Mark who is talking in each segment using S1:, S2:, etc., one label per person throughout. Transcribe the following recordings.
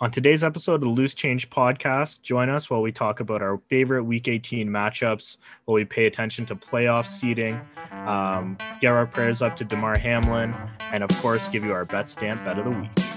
S1: On today's episode of the Loose Change podcast, join us while we talk about our favorite Week 18 matchups, while we pay attention to playoff seeding, um, get our prayers up to Damar Hamlin, and of course, give you our bet stamp bet of the week.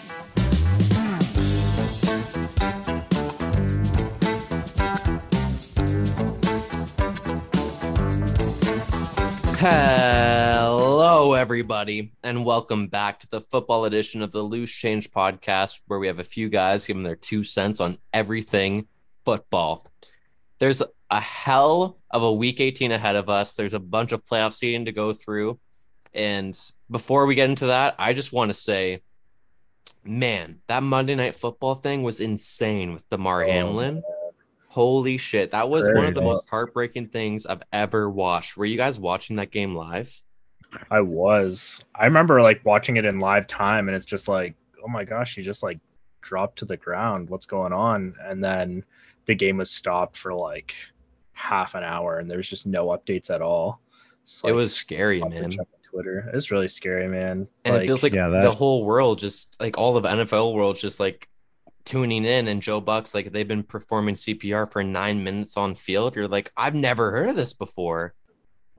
S2: Everybody, and welcome back to the football edition of the Loose Change podcast, where we have a few guys giving their two cents on everything football. There's a hell of a week 18 ahead of us. There's a bunch of playoff seeding to go through. And before we get into that, I just want to say, man, that Monday night football thing was insane with Damar
S1: Oh,
S2: Hamlin. Holy shit. That was one of the
S1: nice.
S2: most heartbreaking things I've ever watched. Were you guys watching that game live?
S1: I was. I remember like watching it in live time, and it's just like, oh my gosh, he just like dropped to the ground. What's going on? And then the game was stopped for like half an hour, and there's just no updates at all. It's
S2: it
S1: like,
S2: was scary,
S1: I'll
S2: man.
S1: check on Twitter. It's really scary, man.
S2: And it feels like
S3: Yeah,
S2: the whole world just like all of NFL world just like tuning in and Joe Buck's like they've been performing CPR for nine minutes on field. You're like, I've never heard of this before.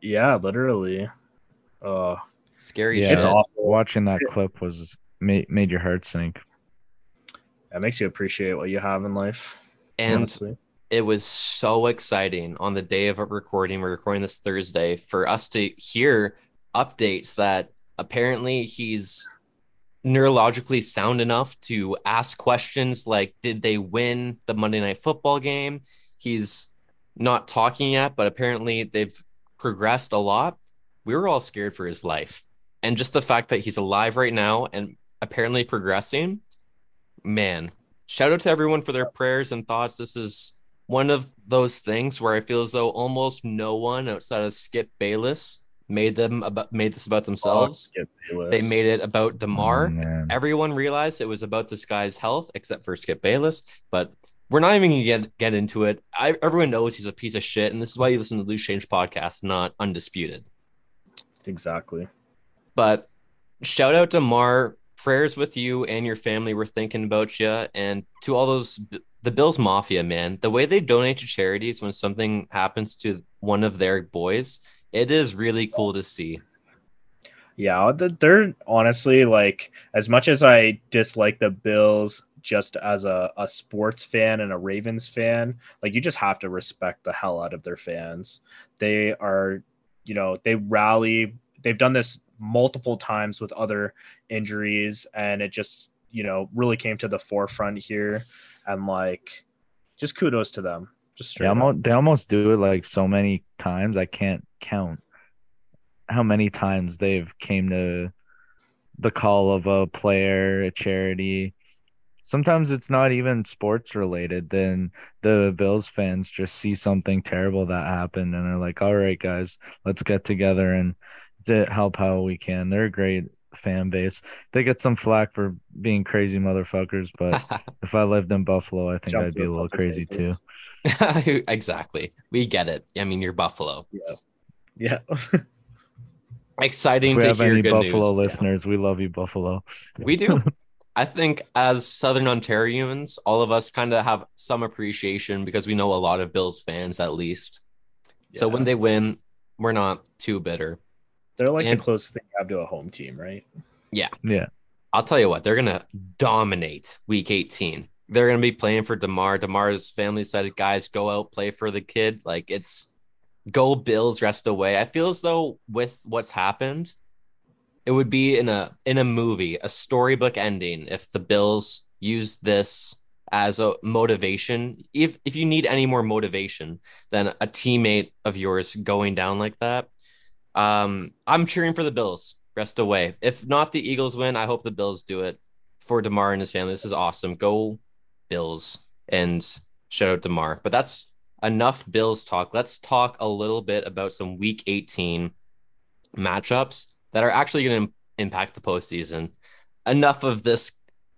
S1: yeah, literally. Uh,
S2: Scary
S3: Yeah,
S1: it's awful.
S3: Watching that clip was made, made your heart sink.
S1: It makes you appreciate what you have in life.
S2: And
S1: honestly.
S2: it was so exciting on the day of our recording. We're recording this Thursday for us to hear updates that apparently he's neurologically sound enough to ask questions like, did they win the Monday night football game? He's not talking yet, but apparently they've progressed a lot. We were all scared for his life. And just the fact that he's alive right now and apparently progressing, man, shout out to everyone for their prayers and thoughts. This is one of those things where I feel as though almost no one outside of Skip Bayless made them about made this about themselves.
S1: Skip
S2: They made it about Damar.
S3: Oh.
S2: Everyone realized it was about this guy's health, except for Skip Bayless. But we're not even gonna get get into it. I, everyone knows he's a piece of shit, and this is why you listen to the Loose Change podcast, not undisputed.
S1: Exactly.
S2: But shout out to Mar. Prayers with you and your family. We're thinking about you. And to all those, the Bills Mafia, man, the way they donate to charities when something happens to one of their boys, it is really cool to see.
S1: Yeah, they're honestly like as much as I dislike the Bills just as a, a sports fan and a Ravens fan, like you just have to respect the hell out of their fans. They are, you know, they rally. They've done this multiple times with other injuries, and it just, you know, really came to the forefront here. And like, just kudos to them. Just straight
S3: They almost, they almost do it like so many times. I can't count how many times they've came to the call of a player, a charity. Sometimes it's not even sports related. Then the Bills fans just see something terrible that happened and are like, all right, guys, let's get together and to help how we can. They're a great fan base. They get some flack for being crazy motherfuckers, but if I lived in Buffalo, I think
S1: Jump
S3: I'd be a little crazy too.
S2: exactly. We get it. I mean, you're Buffalo.
S1: Yeah.
S2: yeah Exciting
S3: If we
S2: to
S3: have
S2: hear
S3: any
S2: good
S3: Buffalo
S2: news. Yeah.
S3: listeners, we love you, Buffalo.
S2: We do. I think as Southern Ontarians, all of us kind of have some appreciation because we know a lot of Bills fans at least. So when they win, we're not too bitter.
S1: they're like
S2: and-
S1: the closest thing you have to a home team, right?
S3: Yeah. Yeah.
S2: I'll tell you what, they're gonna dominate week 18. They're gonna be playing for Damar. Damar's family said, guys, go out, play for the kid. Like it's go Bills rest away. I feel as though with what's happened, it would be in a in a movie, a storybook ending if the Bills used this as a motivation. If if you need any more motivation than a teammate of yours going down like that, um, I'm cheering for the Bills. Rest away. If not the Eagles win, I hope the Bills do it for Damar and his family. This is awesome. Go Bills and shout out Damar. But that's enough Bills talk. Let's talk a little bit about some Week 18 matchups that are actually going to impact the postseason. Enough of this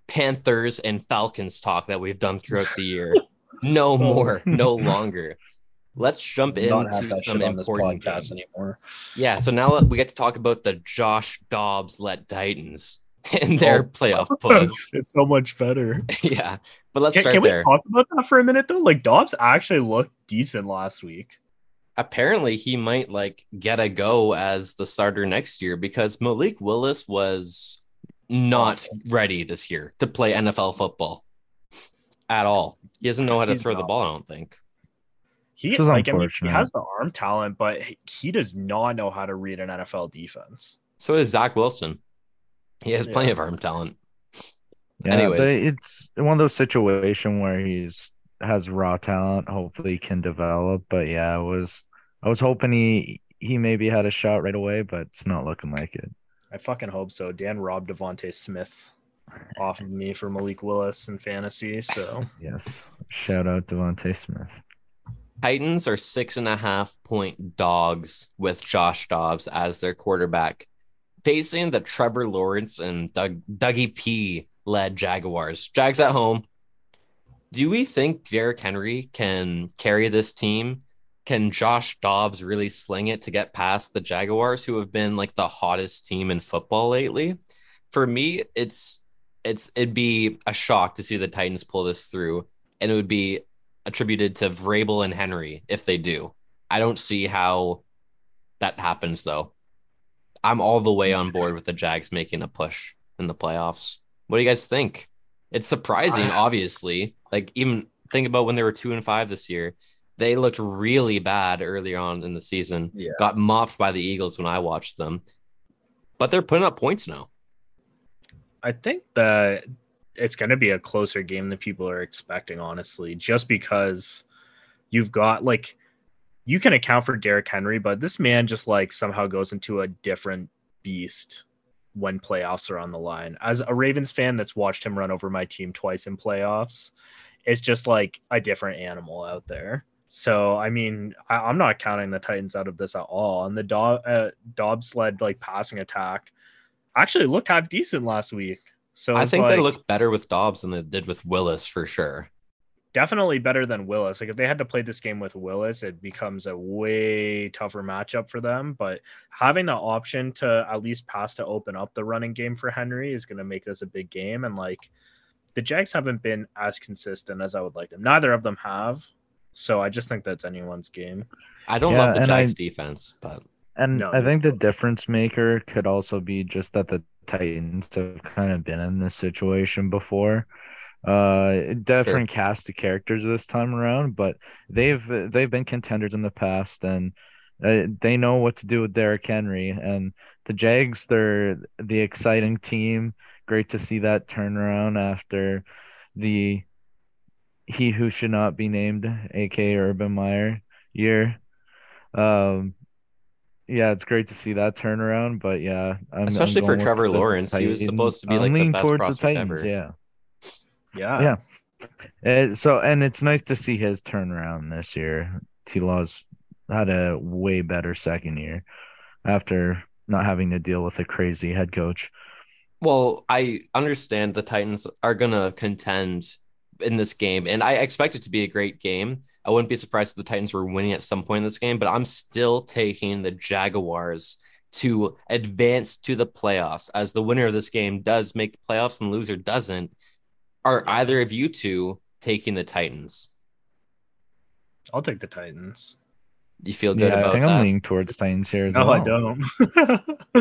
S2: Panthers and Falcons talk that we've done throughout the year. No more, no longer. Let's jump into some
S1: shit on this
S2: important
S1: podcast
S2: games.
S1: anymore.
S2: Yeah, so now we get to talk about the Josh Dobbs let Titans. in their
S1: Oh.
S2: playoff push.
S1: it's so much better.
S2: yeah, but let's
S1: Can,
S2: start
S1: can we talk about that for a minute though? Like Dobbs actually looked decent last week.
S2: Apparently, he might like get a go as the starter next year because Malik Willis was not ready this year to play NFL football at all. He doesn't know how to
S1: He's
S2: throw the ball. I don't think.
S1: He
S3: This is
S1: like I mean, he has the arm talent, but he- he does not know how to read an NFL defense.
S2: So does Zach Wilson. He has plenty of arm talent.
S3: Yeah,
S2: Anyways.
S3: it's one of those situations where he's has raw talent. Hopefully, can develop. But yeah, I was I was hoping he he maybe had a shot right away, but it's not looking like it.
S1: I fucking hope so. Dan robbed DeVonta Smith off of me for Malik Willis in fantasy, so
S3: Yes, shout out DeVonta Smith.
S2: Titans are six and a half point dogs with Josh Dobbs as their quarterback, facing the Trevor Lawrence and Doug, Dougie P led Jaguars. Jags at home. Do we think Derrick Henry can carry this team? Can Josh Dobbs really sling it to get past the Jaguars, who have been like the hottest team in football lately? For me, it's it's it'd be a shock to see the Titans pull this through, and it would be attributed to Vrabel and Henry if they do. I don't see how that happens though. I'm all the way on board with the Jags making a push in the playoffs. What do you guys think? It's surprising, obviously. Like even think about when they were two and five this year. They looked really bad early on in the season.
S1: yeah.
S2: Got mopped by the Eagles when I watched them. But they're putting up points now.
S1: I think that it's going to be a closer game than people are expecting, honestly, just because you've got like you can account for Derrick Henry, but this man just like somehow goes into a different beast when playoffs are on the line. As a Ravens fan that's watched him run over my team twice in playoffs, it's just like a different animal out there. So I mean, I, I'm not counting the Titans out of this at all. And the Do- uh, Dobbs led like passing attack actually looked half decent last week. So
S2: I think they look better with Dobbs than they did with Willis for sure.
S1: Definitely better than Willis. Like if they had to play this game with Willis, it becomes a way tougher matchup for them. But having the option to at least pass to open up the running game for Henry is going to make this a big game. And like the Jags haven't been as consistent as I would like them. Neither of them have. So I just think that's anyone's game.
S2: I don't
S3: Yeah,
S2: love the
S3: and I-
S2: Jags defense, but
S3: And
S1: No,
S3: I
S1: you
S3: think the difference maker could also be just that the Titans have kind of been in this situation before. Uh, different cast of characters this time around, but they've they've been contenders in the past, and uh, they know what to do with Derrick Henry. And the Jags, they're the exciting team. Great to see that turnaround after the he who should not be named, aka Urban Meyer year. Um, yeah, it's great to see that turnaround, but yeah, I'm,
S2: Especially
S3: I'm
S2: for Trevor
S3: the
S2: Lawrence, he was supposed to be,
S3: I'm
S2: like, the
S3: leaning
S2: best
S3: towards the Titans.
S2: ever.
S3: Yeah,
S1: Yeah.
S3: Yeah. Uh, so and it's nice to see his turnaround this year. T Law's had a way better second year after not having to deal with a crazy head coach.
S2: Well, I understand the Titans are gonna contend in this game, and I expect it to be a great game. I wouldn't be surprised if the Titans were winning at some point in this game, but I'm still taking the Jaguars to advance to the playoffs, as the winner of this game does make the playoffs and the loser doesn't. Are either of you two taking the Titans?
S1: I'll take the Titans.
S2: You feel good
S3: Yeah, I
S2: about
S3: think
S2: that?
S3: I'm leaning towards Titans here as
S1: No,
S3: well.
S1: I don't.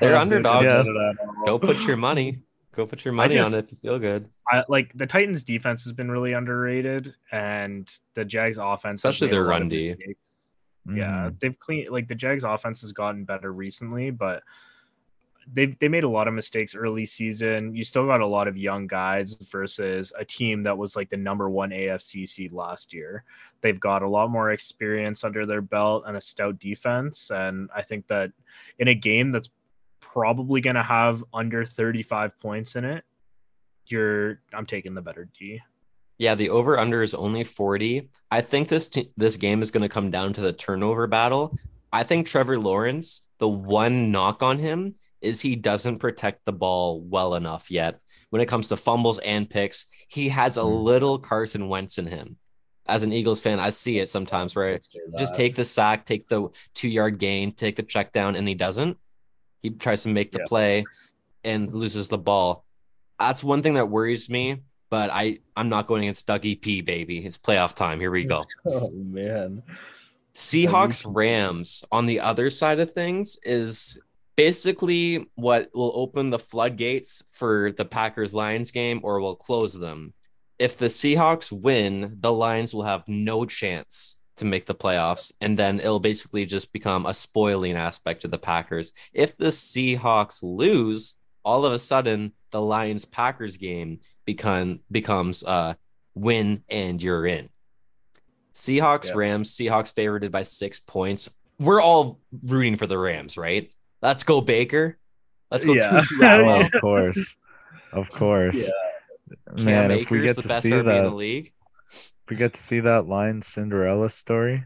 S2: They're
S1: I don't
S2: underdogs.
S1: about it at all.
S2: Go put your money. Go put your money on it if you feel good.
S1: I, like the Titans' defense has been really underrated, and the Jags' offense,
S2: Especially
S1: made a
S2: their run
S1: of
S2: D.
S1: mistakes.
S3: Mhm.
S1: Yeah, they've clean like the Jags' offense has gotten better recently, but they they made a lot of mistakes early season. You still got a lot of young guys versus a team that was like the number one AFC seed last year. They've got a lot more experience under their belt and a stout defense, and I think that in a game that's probably going to have under 35 points in it, you're I'm taking the better D.
S2: Yeah, the over under is only 40. I think this t- this game is going to come down to the turnover battle. I think Trevor Lawrence, the one knock on him is he doesn't protect the ball well enough yet. When it comes to fumbles and picks, he has a
S3: Hmm.
S2: little Carson Wentz in him. As an Eagles fan, I see it sometimes where just take the sack, take the two yard gain, take the check down, and he doesn't. He tries to make the
S1: Yeah.
S2: play. and loses the ball. That's one thing that worries me. But I I'm not going against Dougie P. Baby, it's playoff time. Here we go.
S1: Oh man.
S2: Seahawks Rams on the other side of things is basically what will open the floodgates for the Packers Lions game or will close them. If the Seahawks win, the Lions will have no chance to make the playoffs, and then it'll basically just become a spoiling aspect to the Packers. If the Seahawks lose, all of a sudden the Lions Packers game become becomes uh win and you're in. Seahawks,
S1: Yeah.
S2: Rams, Seahawks favored by six points. We're all rooting for the Rams, right? Let's go, Baker. Let's go.
S1: Yeah.
S2: Tutu Atwell.
S3: Oh, of course, of course.
S1: Yeah.
S3: Man,
S2: Cam
S3: if we get
S2: the
S3: to
S2: best
S3: see
S2: RB in
S3: that,
S2: the league.
S3: if we get to see that line Cinderella story.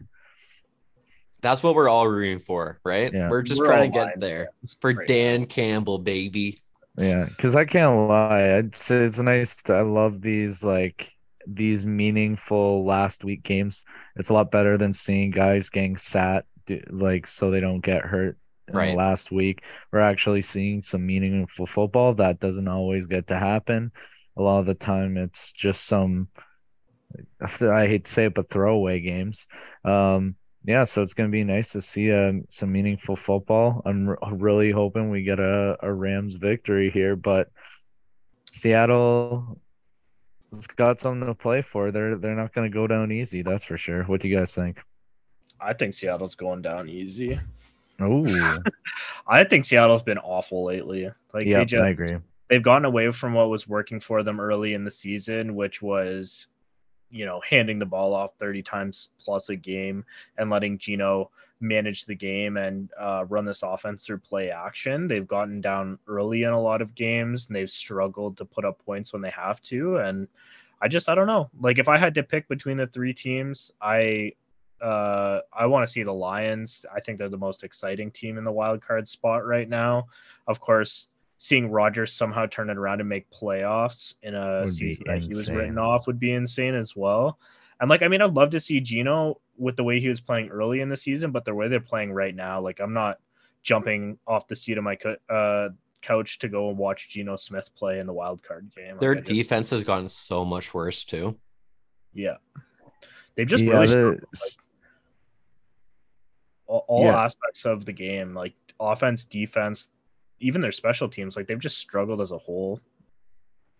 S2: That's what we're all rooting for, right?
S3: Yeah.
S2: We're just
S1: We're
S2: trying to get there
S1: fans
S2: for
S1: right
S2: Dan Campbell, baby.
S3: Yeah, because I can't lie. I'd say it's nice. To, I love these like these meaningful last week games. It's a lot better than seeing guys getting sat do, like so they don't get hurt in
S2: Right.
S3: the last week. We're actually seeing some meaningful football that doesn't always get to happen. A lot of the time, it's just some. I hate to say it, but throwaway games. Um, yeah, so it's going to be nice to see um, some meaningful football. I'm r- really hoping we get a, a Rams victory here, but Seattle has got something to play for. They're they're not going to go down easy, that's for sure. What do you guys think?
S1: I think Seattle's going down easy.
S3: Oh,
S1: I think Seattle's been awful lately. Like
S3: yeah,
S1: they just
S3: I agree.
S1: they've gotten away from what was working for them early in the season, which was, you know, handing the ball off 30 times plus a game and letting Geno manage the game and uh, run this offense through play action. They've gotten down early in a lot of games and they've struggled to put up points when they have to. And I just, I don't know. Like, if I had to pick between the three teams, I, uh, I want to see the Lions. I think they're the most exciting team in the wild card spot right now. Of course, seeing Rodgers somehow turn it around and make playoffs in a
S3: Would
S1: season that he was written off would be insane as well. And like, I mean, I'd love to see Geno with the way he was playing early in the season, but the way they're playing right now, like, I'm not jumping off the seat of my co- uh, couch to go and watch Geno Smith play in the wild card game. Like,
S2: Their
S1: just-
S2: defense has gotten so much worse too.
S1: yeah, they've just
S3: yeah,
S1: really
S3: the,
S1: struggled, all, all
S3: Yeah.
S1: aspects of the game, like offense, defense, even their special teams, like they've just struggled as a whole.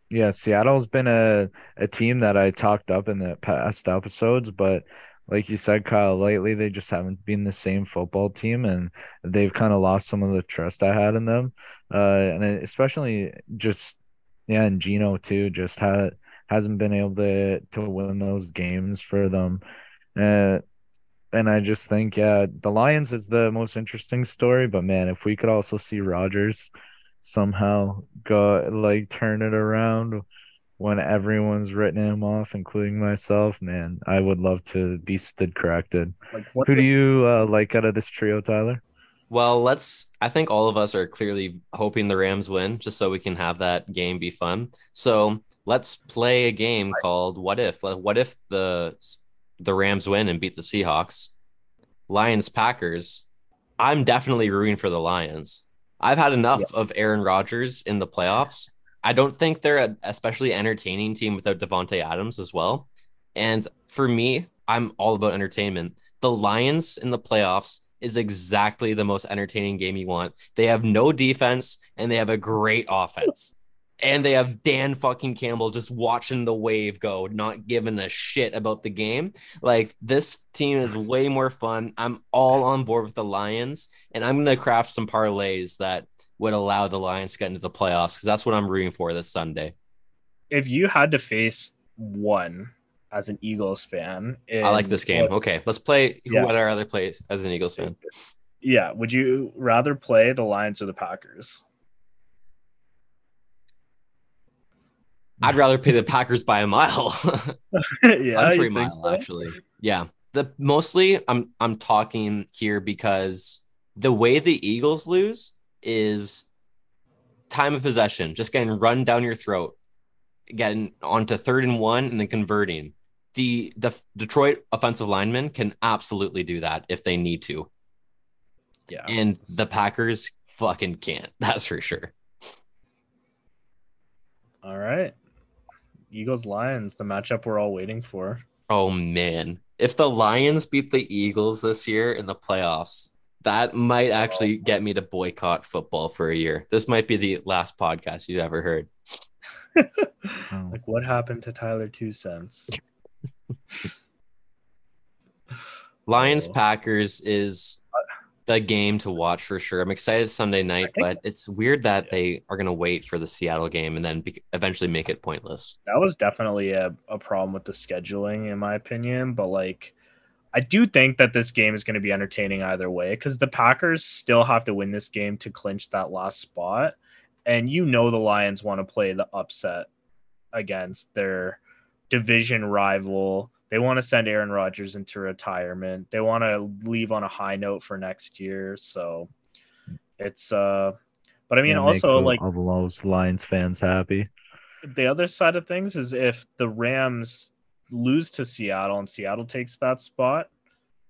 S3: Yeah, Seattle's been a, a team that I talked up in the past episodes, but like you said, Kyle, lately they just haven't been the same football team, and they've kind of lost some of the trust I had in them. Uh, and especially just yeah, and Geno too, just had hasn't been able to to win those games for them. Uh, and I just think yeah, the Lions is the most interesting story, but man, if we could also see Rodgers somehow go like turn it around when everyone's written him off, including myself, man, I would love to be stood corrected.
S1: Like what
S3: Who
S1: the-
S3: do you uh, like out of this trio, Tyler?
S2: Well, let's. I think all of us are clearly hoping the Rams win, just so we can have that game be fun. So let's play a game called "What If." What if the the Rams win and beat the Seahawks? Lions Packers. I'm definitely rooting for the Lions. I've had enough of Aaron Rodgers in the playoffs. I don't think they're an especially entertaining team without Davante Adams as well. And for me, I'm all about entertainment. The Lions in the playoffs is exactly the most entertaining game you want. They have no defense and they have a great offense. And they have Dan fucking Campbell just watching the wave go, not giving a shit about the game. Like this team is way more fun. I'm all on board with the Lions, and I'm gonna craft some parlays that would allow the Lions to get into the playoffs because that's what I'm rooting for this Sunday.
S1: if you had to face one as an Eagles fan,
S2: I like this game. Okay, let's play who
S1: Yeah.
S2: would I rather play as an Eagles fan.
S1: yeah, would you rather play the Lions or the Packers?
S2: I'd rather pay the Packers by a mile.
S1: yeah,
S2: country mile
S1: so?
S2: actually yeah the mostly i'm i'm talking here because the way the eagles lose is time of possession just getting run down your throat getting onto third and one and then converting the the detroit offensive linemen can absolutely do that if they need to
S1: Yeah,
S2: and the packers fucking can't that's for sure
S1: All right. Eagles Lions, the matchup we're all waiting for.
S2: Oh man, if the Lions beat the Eagles this year in the playoffs, that might actually get me to boycott football for a year. This might be the last podcast you've ever heard.
S1: Like what happened to Tyler Two Cents?
S2: Lions
S1: Oh.
S2: Packers is the game to watch for sure. I'm excited Sunday night, but it's weird that they are going to wait for the Seattle game and then be- eventually make it pointless.
S1: That was definitely a, a problem with the scheduling, in my opinion. But like, I do think that this game is going to be entertaining either way because the Packers still have to win this game to clinch that last spot. And you know the Lions want to play the upset against their division rival. They want to send Aaron Rodgers into retirement. They want to leave on a high note for next year. So it's uh but I mean
S3: Yeah,
S1: also
S3: the-
S1: like
S3: all those Lions fans happy.
S1: the other side of things is if the Rams lose to Seattle and Seattle takes that spot,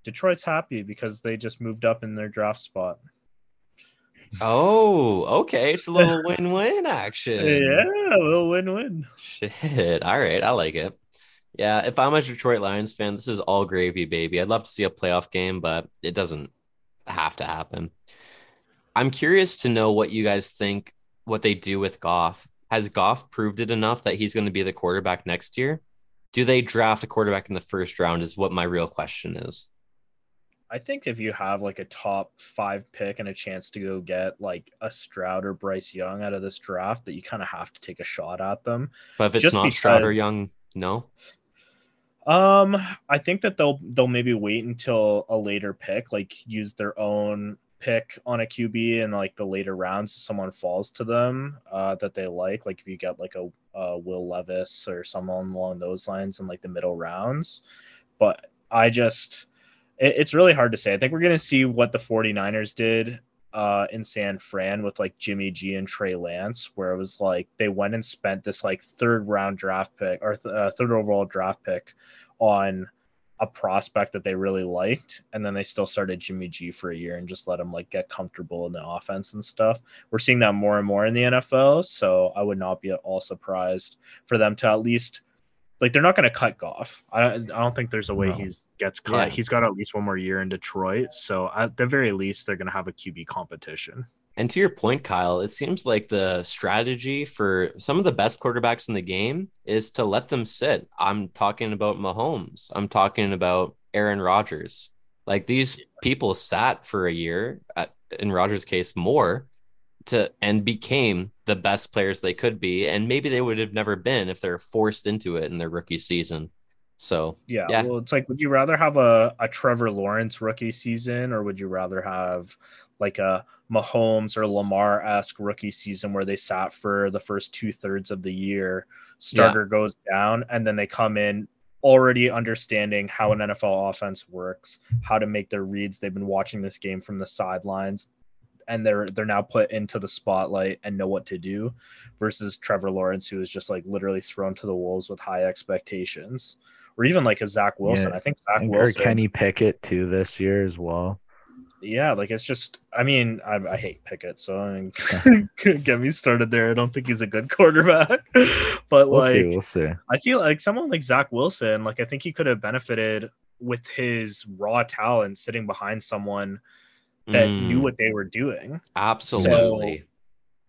S1: Detroit's happy because they just moved up in their draft spot.
S2: Oh, okay. It's a little win-win action.
S1: Yeah, a little win-win.
S2: Shit. All right. I like it. Yeah. If I'm a Detroit Lions fan, this is all gravy, baby. I'd love to see a playoff game, but it doesn't have to happen. I'm curious to know what you guys think what they do with Goff. Has Goff proved it enough that he's going to be the quarterback next year? Do they draft a quarterback in the first round? Is what my real question is.
S1: I think if you have like a top five pick and a chance to go get like a Stroud or Bryce Young out of this draft, that you kind of have to take a shot at them.
S2: But if it's
S1: Just
S2: not Stroud or Young, no.
S1: Um, I think that they'll they'll maybe wait until a later pick, like use their own pick on a QB in like the later rounds. Someone falls to them uh, that they like, like if you get like a, a Will Levis or someone along those lines in like the middle rounds. But I just, it, it's really hard to say. I think we're gonna see what the 49ers did uh in San Fran with like Jimmy G and Trey Lance, where it was like they went and spent this like third round draft pick or th- uh, third overall draft pick on a prospect that they really liked, and then they still started Jimmy G for a year and just let him like get comfortable in the offense and stuff. We're seeing that more and more in the NFL, so I would not be at all surprised for them to at least like they're not going to cut Goff. I I don't think there's a way
S3: No.
S1: he's gets cut.
S2: Yeah.
S1: He's got at least one more year in Detroit, so at the very least they're going to have a QB competition.
S2: And to your point, Kyle, it seems like the strategy for some of the best quarterbacks in the game is to let them sit. I'm talking about Mahomes. I'm talking about Aaron Rodgers. Like these people sat for a year, at, in Rodgers' case, more to and became the best players they could be, and maybe they would have never been if they're forced into it in their rookie season. So
S1: Yeah,
S2: Yeah.
S1: well, it's like, would you rather have a, a Trevor Lawrence rookie season, or would you rather have like a Mahomes or Lamar esque rookie season where they sat for the first two thirds of the year, starter goes down, and then they come in already understanding how an NFL offense works, how to make their reads. They've been watching this game from the sidelines, and they're they're now put into the spotlight and know what to do, versus Trevor Lawrence, who is just like literally thrown to the wolves with high expectations or even like a Zach Wilson.
S3: Yeah,
S1: I think Zach
S3: And or
S1: Wilson.
S3: Kenny Pickett too this year as well.
S1: Yeah, like it's just. I mean, I, I hate Pickett, so I mean, get me started there. I don't think he's a good quarterback, but
S3: We'll
S1: like
S3: see. We'll see.
S1: I see like someone like Zach Wilson. Like I think he could have benefited with his raw talent sitting behind someone that knew
S2: mm,
S1: what they were doing.
S2: absolutely.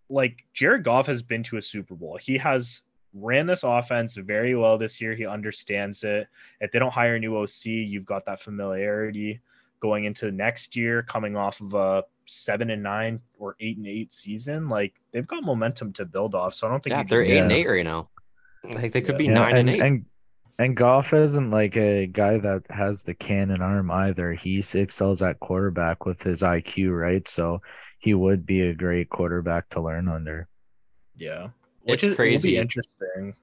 S1: like Jared Goff has been to a Super Bowl. He has ran this offense very well this year. He understands it. If they don't hire a new OC, you've got that familiarity going into next year, coming off of a seven and nine or eight and eight season. Like they've got momentum to build off. So I don't think
S2: yeah, they're eight and eight right now. Like they could
S1: Yeah.
S2: be
S3: Yeah,
S2: nine and,
S3: and,
S2: eight.
S3: and and Goff isn't like a guy that has the cannon arm either. He excels at quarterback with his IQ, right? So he would be a great quarterback to learn under.
S1: Yeah,
S2: It's
S1: which is
S2: crazy.
S1: be interesting.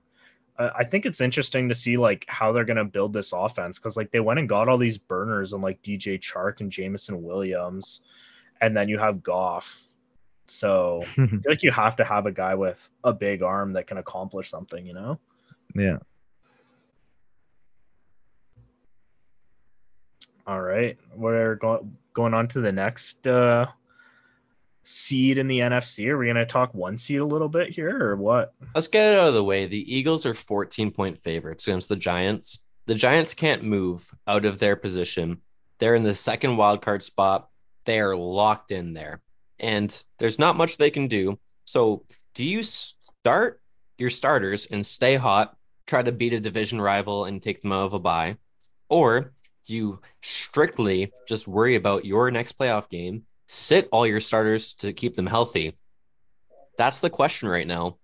S1: Uh, I think it's interesting to see like how they're gonna build this offense because like they went and got all these burners and like DJ Chark and Jameson Williams, and then you have Goff. So I feel like you have to have a guy with a big arm that can accomplish something, you know?
S3: yeah.
S1: All right, we're going going on to the next uh, seed in the NFC? Are we going to talk one seed a little bit here or what?
S2: Let's get it out of the way. The Eagles are 14 point favorites against the Giants. The Giants can't move out of their position. They're in the second wild card spot. They are locked in there, and there's not much they can do. So, do you start your starters and stay hot, try to beat a division rival and take them out of a bye? Or you strictly just worry about your next playoff game, sit all your starters to keep them healthy? That's the question right now.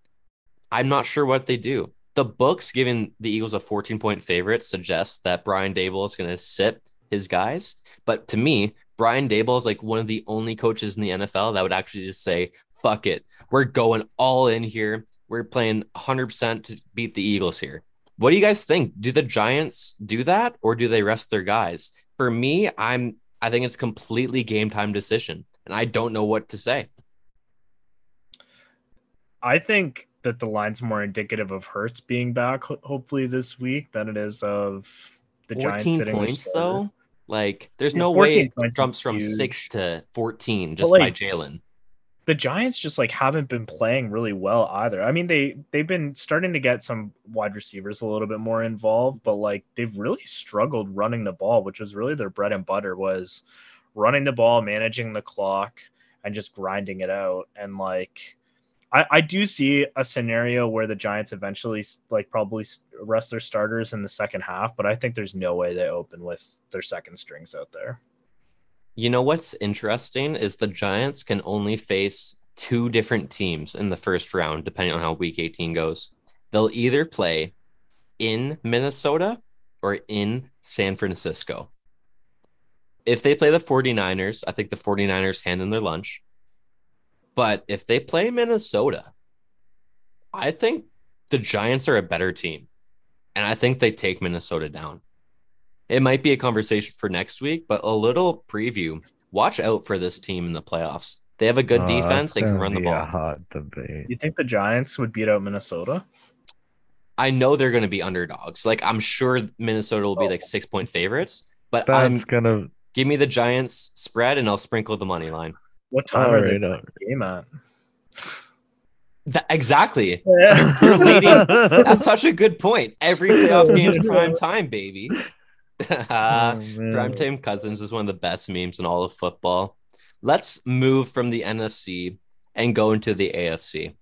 S2: I'm not sure what they do. The books giving the Eagles a 14 point favorite suggests that Brian Daboll is going to sit his guys. But to me, Brian Daboll is like one of the only coaches in the NFL that would actually just say, fuck it. We're going all in here. We're playing 100% to beat the Eagles here. What do you guys think? Do the Giants do that or do they rest their guys? For me, I'm I think it's completely game time decision and I don't know what to say.
S1: I think that the line's more indicative of Hurts being back hopefully this week than it is of
S2: the 14 Giants points though. Like there's yeah, no way it jumps from huge. 6 to 14 just like, by Jalen
S1: the Giants just like haven't been playing really well either. I mean, they they've been starting to get some wide receivers a little bit more involved, but like they've really struggled running the ball, which was really their bread and butter was running the ball, managing the clock, and just grinding it out. And like, I I do see a scenario where the Giants eventually like probably rest their starters in the second half, but I think there's no way they open with their second strings out there.
S2: You know what's interesting is the Giants can only face two different teams in the first round, depending on how week 18 goes. They'll either play in Minnesota or in San Francisco. If they play the 49ers, I think the 49ers hand in their lunch. But if they play Minnesota, I think the Giants are a better team. And I think they take Minnesota down it might be a conversation for next week, but a little preview. Watch out for this team in the playoffs. They have a good oh, defense. They can run the ball.
S3: hot debate.
S1: You think the Giants would beat out Minnesota?
S2: I know they're going to be underdogs. Like I'm sure Minnesota will be oh. like six point favorites, but
S3: that's
S2: I'm,
S3: gonna
S2: give me the Giants spread and I'll sprinkle the money line.
S1: What time All are right, they game at?
S2: That, exactly. Yeah. You're leading. That's such a good point. Every playoff game is prime time, baby. Ah, oh, Primetime Cousins is one of the best memes in all of football. Let's move from the NFC and go into the AFC.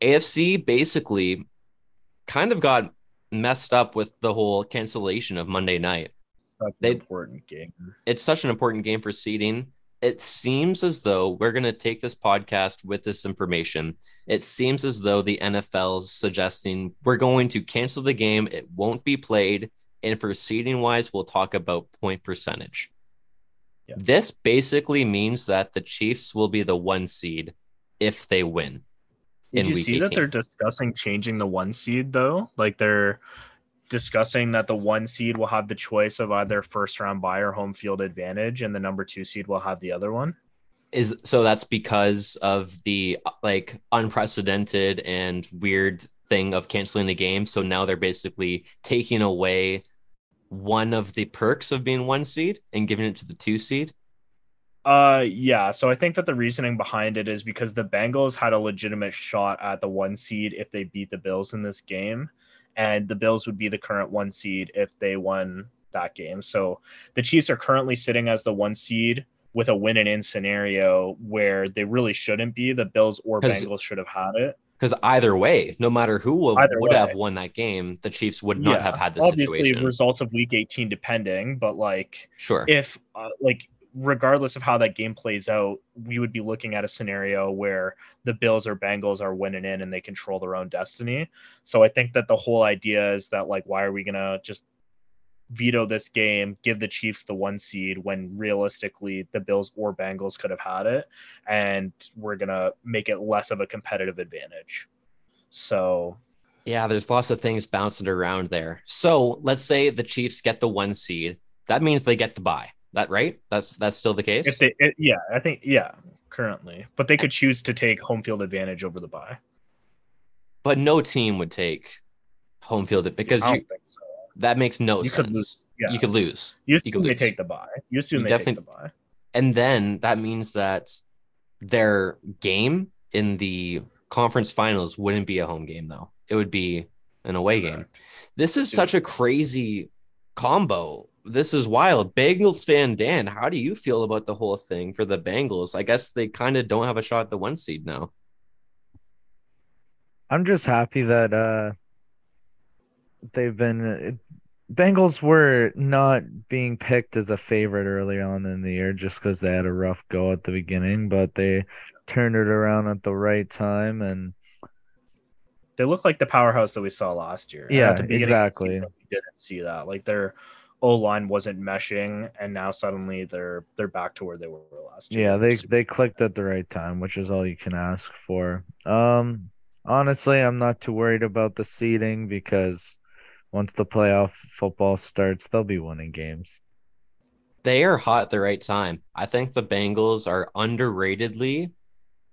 S2: AFC basically kind of got messed up with the whole cancellation of Monday night.
S1: Such they, important game.
S2: It's such an important game for seeding. It seems as though we're going to take this podcast with this information. It seems as though the NFL is suggesting we're going to cancel the game. It won't be played. And for seeding wise, we'll talk about point percentage. Yeah. This basically means that the Chiefs will be the one seed if they win.
S1: Did you see 18. that they're discussing changing the one seed though? Like they're discussing that the one seed will have the choice of either first round bye or home field advantage, and the number two seed will have the other one.
S2: Is so that's because of the like unprecedented and weird thing of canceling the game. So now they're basically taking away one of the perks of being one seed and giving it to the two seed?
S1: Uh, yeah. So I think that the reasoning behind it is because the Bengals had a legitimate shot at the one seed if they beat the Bills in this game, and the Bills would be the current one seed if they won that game. So the Chiefs are currently sitting as the one seed with a win and in scenario where they really shouldn't be. The Bills or Bengals should have had it.
S2: Because either way, no matter who would, would have won that game, the Chiefs would not yeah, have had this obviously situation.
S1: results of Week 18 depending, but like,
S2: sure,
S1: if uh, like regardless of how that game plays out, we would be looking at a scenario where the Bills or Bengals are winning in and they control their own destiny. So I think that the whole idea is that like, why are we gonna just veto this game, give the Chiefs the one seed when realistically the Bills or Bengals could have had it, and we're gonna make it less of a competitive advantage. So
S2: yeah, there's lots of things bouncing around there. So let's say the Chiefs get the one seed. That means they get the bye. That right? That's that's still the case.
S1: If they, it, yeah, I think yeah, currently, but they could choose to take home field advantage over the bye.
S2: But no team would take home field because you. That makes no you sense. Could lose. Yeah. You could lose.
S1: You assume you could they lose. take the bye. You assume you they take the bye.
S2: And then that means that their game in the conference finals wouldn't be a home game though. It would be an away game. This is
S1: Dude.
S2: such a crazy combo. This is wild. Bengals fan Dan, how do you feel about the whole thing for the Bengals? I guess they kind of don't have a shot at the one seed now.
S3: I'm just happy that uh they've been Bengals were not being picked as a favorite early on in the year just because they had a rough go at the beginning, but they turned it around at the right time and
S1: They look like the powerhouse that we saw last year.
S3: Yeah,
S1: at the beginning of the
S3: exactly.
S1: season, We didn't see that. Like their O line wasn't meshing, and now suddenly they're they're back to where they were last year.
S3: yeah, they they clicked at the right time, which is all you can ask for. Um honestly, I'm not too worried about the seeding because once the playoff football starts, they'll be winning games.
S2: They are hot at the right time. I think the Bengals are underratedly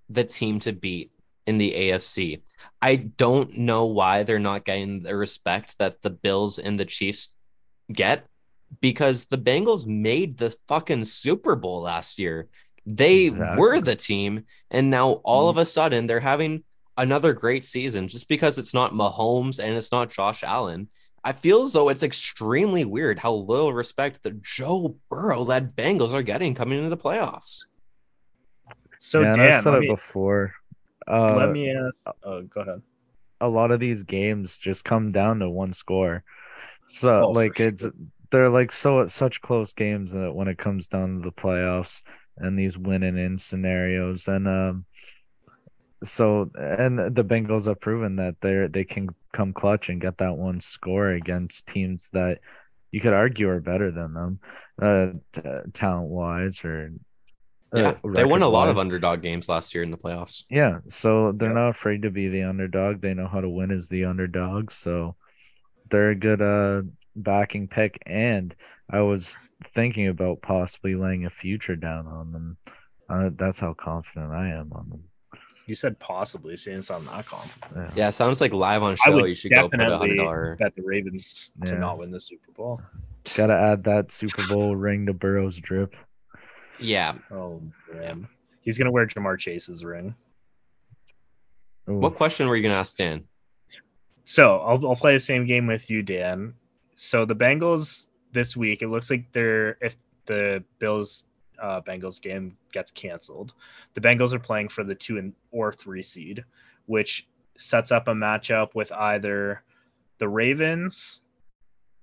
S2: the team to beat in the AFC. I don't know why they're not getting the respect that the Bills and the Chiefs get because the Bengals made the fucking Super Bowl last year. They
S3: Exactly.
S2: were the team, and now all of mm-hmm. a sudden they're having another great season just because it's not Mahomes and it's not Josh Allen. I feel as though it's extremely weird how little respect the Joe Burrow led Bengals are getting coming into the playoffs.
S1: So
S3: yeah,
S1: Dan,
S3: I've said it
S1: me,
S3: before. Uh,
S1: let me ask. Oh, go ahead.
S3: a lot of these games just come down to one score. So
S1: Oh,
S3: like it's
S1: sure.
S3: they're like so such close games that when it comes down to the playoffs and these winning in scenarios and um so and the Bengals have proven that they're they can come clutch and get that one score against teams that you could argue are better than them uh t- talent wise or uh,
S2: Yeah, they won a lot of underdog games last year in the playoffs.
S3: Yeah, so they're
S1: Yeah.
S3: not afraid to be the underdog. They know how to win as the underdog, so they're a good uh backing pick. And I was thinking about possibly laying a future down on them. Uh, that's how confident I am on them.
S1: You said possibly, seeing it's not that confident.
S3: Yeah.
S2: Yeah, sounds like live on
S1: I
S2: show.
S1: would
S2: You should go put a hundred
S1: definitely bet the Ravens to not win the Super Bowl.
S3: Gotta add that Super Bowl ring to Burrow's drip.
S2: Yeah.
S1: Oh man, he's gonna wear Ja'Marr Chase's ring.
S3: Ooh.
S2: What question were you gonna ask Dan?
S1: So I'll I'll play the same game with you, Dan. So the Bengals this week, it looks like they're if the Bills uh, Bengals game gets canceled, the Bengals are playing for the two and or three seed, which sets up a matchup with either the Ravens,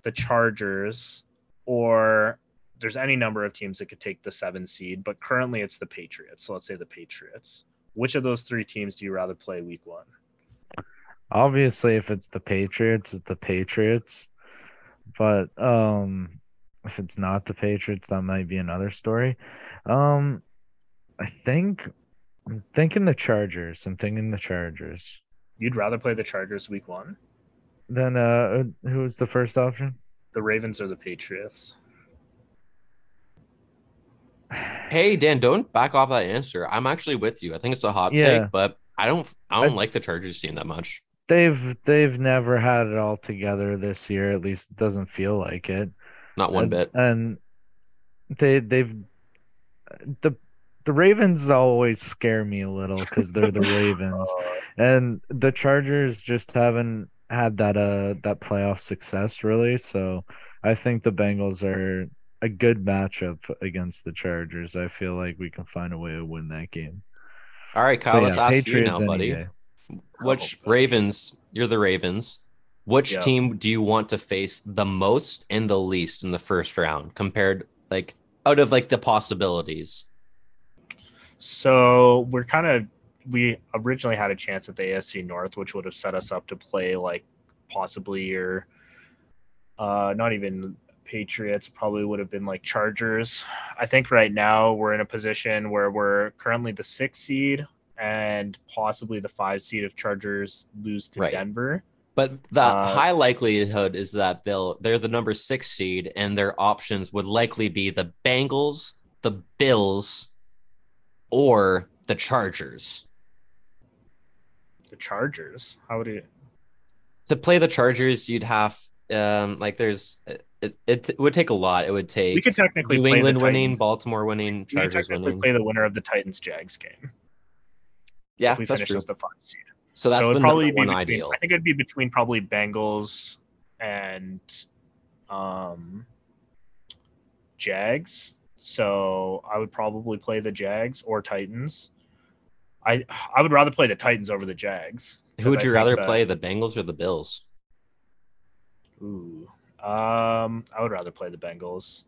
S1: the Chargers, or there's any number of teams that could take the seven seed, but currently it's the Patriots. So let's say the Patriots. Which of those three teams do you rather play week one?
S3: Obviously, if it's the Patriots, it's the Patriots. But um, if it's not the Patriots, that might be another story. Um, I think I'm thinking the Chargers. I'm thinking the Chargers.
S1: You'd rather play the Chargers week one?
S3: Then uh, who was the first option?
S1: The Ravens or the Patriots?
S2: Hey Dan, don't back off that answer. I'm actually with you. I think it's a hot
S3: Yeah.
S2: take, but I don't I don't
S3: I-
S2: like the Chargers team that much.
S3: They've they've never had it all together this year. At least it doesn't feel like it.
S2: Not one
S3: and,
S2: bit.
S3: And they they've the the Ravens always scare me a little because they're the Ravens.
S1: Uh,
S3: and the Chargers just haven't had that uh that playoff success really. So I think the Bengals are a good matchup against the Chargers. I feel like we can find a way to win that game.
S2: All right, Kyle,
S3: But
S2: let's
S3: yeah,
S2: ask
S3: Patriots
S2: you now, buddy.
S3: day.
S2: Which
S1: Oh,
S2: Ravens? You're the Ravens. Which
S1: Yeah.
S2: team do you want to face the most and the least in the first round compared like out of like the possibilities?
S1: so we're kind of we originally had a chance at the AFC North, which would have set us up to play like possibly your uh not even Patriots, probably would have been like Chargers. I think right now we're in a position where we're currently the six seed and possibly the five seed if Chargers lose to
S2: Right.
S1: Denver.
S2: But the
S1: Uh,
S2: high likelihood is that they'll they're the number six seed, and their options would likely be the Bengals, the Bills, or the Chargers.
S1: The Chargers. How would it
S2: To play the Chargers, you'd have um like there's it, it would take a lot. It would take
S1: We could technically
S2: New
S1: play the
S2: England winning, Baltimore winning, Chargers
S1: we could technically
S2: winning.
S1: play the winner of the Titans Jags game.
S2: Yeah,
S1: if we
S2: that's
S1: finish
S2: true.
S1: as the five seed.
S2: So that's
S1: so
S2: the
S1: probably
S2: number
S1: be
S2: one
S1: between,
S2: ideal.
S1: I think it'd be between probably Bengals and um Jags. So I would probably play the Jags or Titans. I I would rather play the Titans over the Jags.
S2: Who would you rather
S1: that-
S2: play, the Bengals or the Bills?
S1: Ooh. Um, I would rather play the Bengals.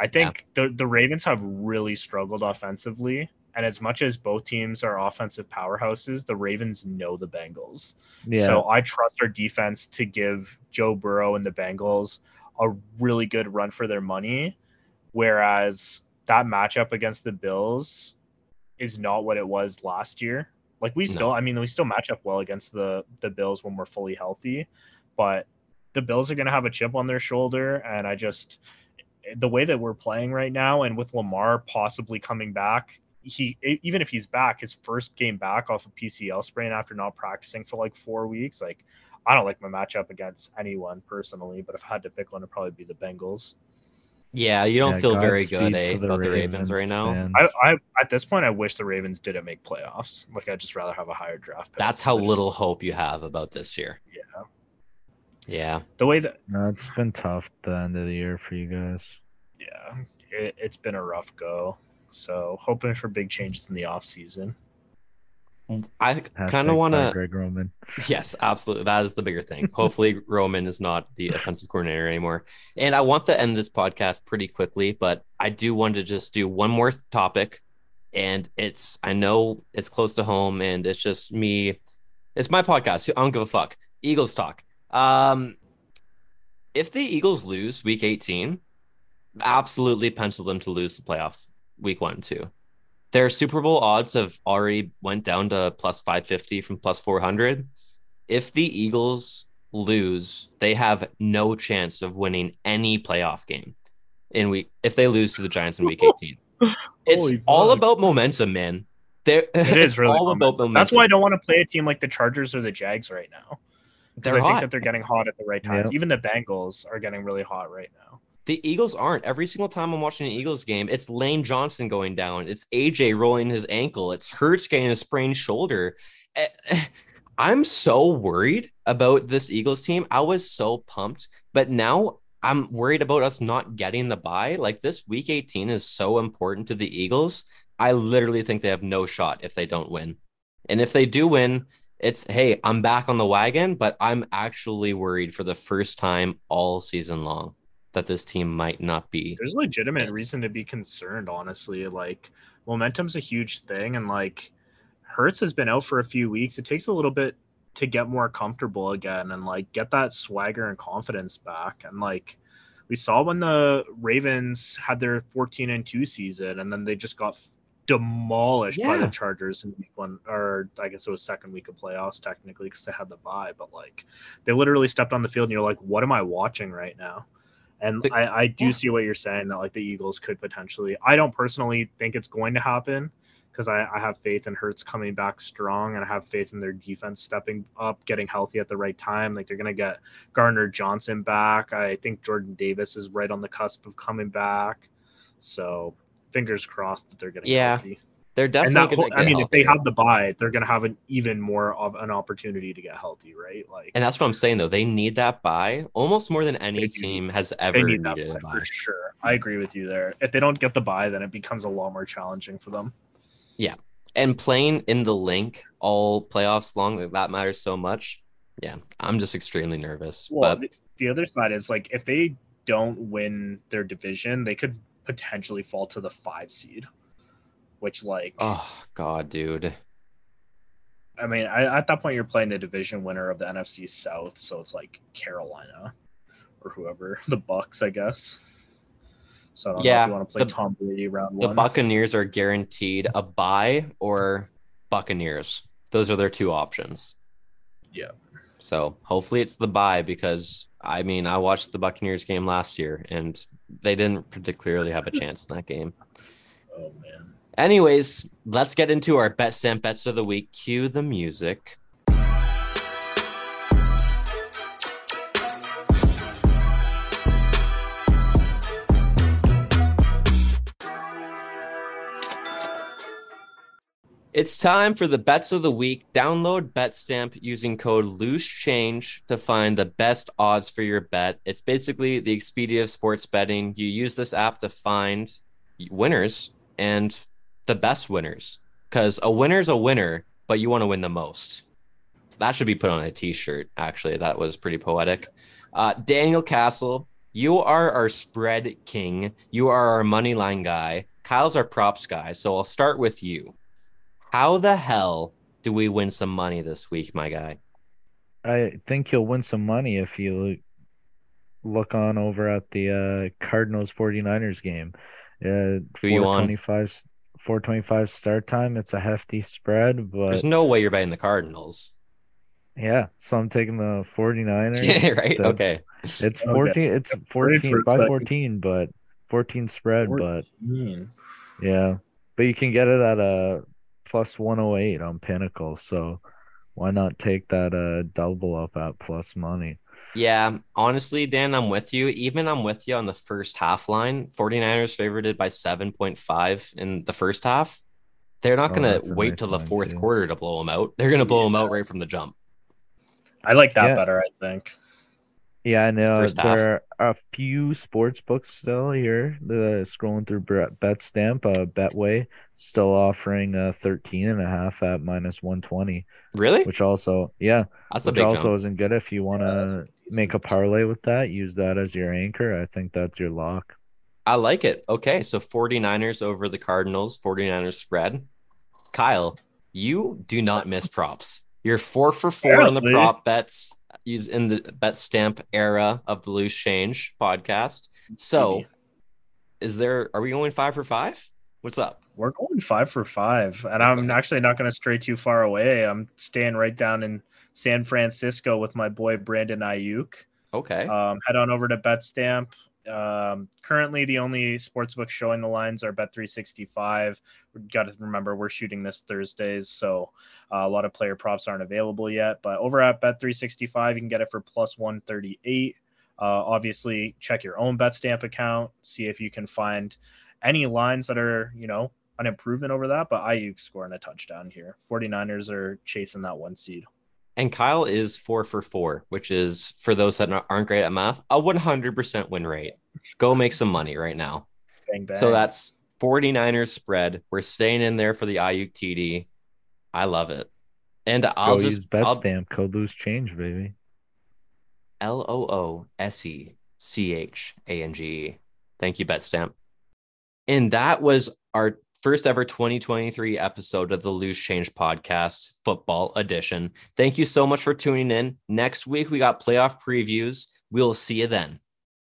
S1: I think the the Ravens have really struggled offensively, and as much as both teams are offensive powerhouses, the Ravens know the Bengals.
S3: Yeah.
S1: So I trust our defense to give Joe Burrow and the Bengals a really good run for their money, whereas that matchup against the Bills is not what it was last year. Like we
S2: No.
S1: still, I mean, we still match up well against the the Bills when we're fully healthy, but the Bills are going to have a chip on their shoulder, and I just the way that we're playing right now, and with Lamar possibly coming back, he even if he's back, his first game back off a PCL sprain after not practicing for like four weeks, like I don't like my matchup against anyone personally, but if I had to pick one, it'd probably be the Bengals.
S2: Yeah, you don't
S3: Yeah,
S2: feel very good
S3: to
S2: eh, about the Ravens right now.
S1: I, I at this point, I wish the Ravens didn't make playoffs. Like I'd just rather have a higher draft pick.
S2: That's how
S1: I just-
S2: little hope you have about this year.
S1: Yeah,
S2: Yeah.
S1: the way that
S3: No, it's been tough the end of the year for you guys.
S1: yeah, it, it's been a rough go. So hoping for big changes in the off season.
S2: I kind of want to.
S3: Greg Roman.
S2: Yes, absolutely. That is the bigger thing. Hopefully, Roman is not the offensive coordinator anymore. And I want to end this podcast pretty quickly, but I do want to just do one more topic. And it's, I know it's close to home and it's just me. It's my podcast. I don't give a fuck. Eagles talk. Um, if the Eagles lose week 18, absolutely pencil them to lose the playoff week one, two. Their Super Bowl odds have already went down to plus 550 from plus 400. If the Eagles lose, they have no chance of winning any playoff game in week if they lose to the Giants in week 18. It's
S1: Holy
S2: all
S1: fuck.
S2: about momentum, man. There,
S1: It is really
S2: all
S1: momentum.
S2: about momentum.
S1: That's why I don't want to play a team like the Chargers or the Jags right now.
S2: They're
S1: I think
S2: hot.
S1: that they're getting hot at the right time.
S3: Yep.
S1: Even the Bengals are getting really hot right now.
S2: The Eagles aren't. Every single time I'm watching an Eagles game, it's Lane Johnson going down. It's AJ rolling his ankle. It's Hurts getting a sprained shoulder. Eh, eh, I'm so worried about this Eagles team. I was so pumped, but now I'm worried about us not getting the bye. Like this week 18 is so important to the Eagles. I literally think they have no shot if they don't win. And if they do win, it's hey, I'm back on the wagon, but I'm actually worried for the first time all season long that this team might not be.
S1: There's legitimate
S2: Yes.
S1: reason to be concerned, honestly. Like momentum's a huge thing, and like Hurts has been out for a few weeks. It takes a little bit to get more comfortable again and like get that swagger and confidence back. And like we saw when the Ravens had their 14 and 2 season, and then they just got demolished by the Chargers in week one, or I guess it was second week of playoffs technically because they had the bye. But like they literally stepped on the field, and you're like, what am I watching right now? And
S2: The-
S1: I, I do
S2: yeah.
S1: see what you're saying that like the Eagles could potentially. I don't personally think it's going to happen because I, I have faith in Hurts coming back strong and I have faith in their defense stepping up, getting healthy at the right time. Like they're gonna get Gardner Johnson back. I think Jordan Davis is right on the cusp of coming back. So fingers crossed that they're getting
S2: Yeah,
S1: healthy.
S2: They're definitely
S1: that
S2: going
S1: whole,
S2: to
S1: I mean, if they have the bye, they're gonna have an even more of an opportunity to get healthy, right? Like
S2: and that's what I'm saying though. They need that bye almost more than any team has
S1: they
S2: ever
S1: need that
S2: needed a
S1: bye
S2: buy.
S1: for sure. I agree with you there. If they don't get the bye, then it becomes a lot more challenging for them.
S2: Yeah, and playing in the Linc all playoffs long, like, that matters so much. Yeah, I'm just extremely nervous.
S1: Well,
S2: but
S1: the, the other side is like if they don't win their division, they could potentially fall to the five seed, which like
S2: oh god, dude.
S1: I mean, I, at that point you're playing the division winner of the NFC South, so it's like Carolina or whoever the Bucs, I guess. So I
S2: Yeah,
S1: if you want to play
S2: the-
S1: Tom Brady round
S2: The
S1: one.
S2: Buccaneers are guaranteed a bye or Buccaneers. Those are their two options.
S1: Yeah.
S2: So hopefully it's the bye because I mean I watched the Buccaneers game last year and they didn't particularly have a chance in that game.
S1: Oh man.
S2: Anyways, let's get into our BetStamp bets of the week. Cue the music. It's time for the bets of the week. Download BetStamp using code LooseChange to find the best odds for your bet. It's basically the Expedia of sports betting. You use this app to find winners and the best winners because a winner's a winner, but you want to win the most. That should be put on a t-shirt. Actually, that was pretty poetic. Uh, Daniel Castle, you are our spread king. You are our money line guy. Kyle's our props guy. So I'll start with you. How the hell do we win some money this week, my guy?
S3: I think you'll win some money if you look on over at the uh, Cardinals 49ers game. Uh,
S2: Who you on?
S3: 425 425 start time. It's a hefty spread, but
S2: There's no way you're betting the Cardinals.
S3: yeah, so I'm taking the 49ers.
S2: Yeah, right.
S3: That's-
S2: Okay.
S3: It's
S1: Okay.
S3: 14 it's 14
S1: for
S3: by 14, but 14 spread, but yeah. But you can get it at a plus 108 on Pinnacle, so why not take that uh double up at plus money?
S2: Yeah, honestly, Dan, I'm with you. Even I'm with you on the first half line. 49ers favorited by 7.5 in the first half. They're not
S3: Oh,
S2: going to wait
S3: nice
S2: till the fourth
S3: too.
S2: quarter to blow them out. They're going to blow them out right from the jump.
S1: I like that
S3: Yeah.
S1: better, I think.
S3: Yeah, I know
S2: First half.
S3: there are a few sports books still here. The scrolling through Bet- Stamp, uh, Betway still offering uh 13 and a half at minus 120,
S2: Really?
S3: which also, yeah,
S2: That's a
S3: which
S2: big
S3: also
S2: jump.
S3: isn't good if you want to
S1: a
S3: make a parlay with that. Use that as your anchor. I think that's your lock.
S2: I like it. Okay, so 49ers over the Cardinals, 49ers spread. Kyle, you do not miss props. You're four for four on the prop bets use in the BetStamp era of the loose change podcast. So is there are we going five for five? What's up?
S1: We're going five for five, and I'm actually not going to stray too far away. I'm staying right down in San Francisco with my boy Brandon Aiyuk.
S2: Okay.
S1: Um, head on over to BetStamp. Um, currently, the only sportsbook showing the lines are Bet365. We've got to remember we're shooting this Thursdays, so uh, a lot of player props aren't available yet. But over at Bet365, you can get it for plus 138. Uh, obviously, check your own BetStamp account, see if you can find any lines that are, you know, an improvement over that. But Aiyuk scoring a touchdown here. 49ers are chasing that one seed.
S2: And Kyle is four for four, which is for those that aren't great at math, a 100% win rate. Go make some money right now.
S1: Bang, bang.
S2: So that's 49ers spread. We're staying in there for the Aiyuk TD. I love it. And I'll
S3: Go
S2: just
S3: use
S2: I'll-
S3: BetStamp code loose change, baby.
S2: L O O S E C H A N G E. Thank you, BetStamp. And that was our first ever 2023 episode of the Loose Change Podcast, football edition. Thank you so much for tuning in. Next week, we got playoff previews. We'll see you then.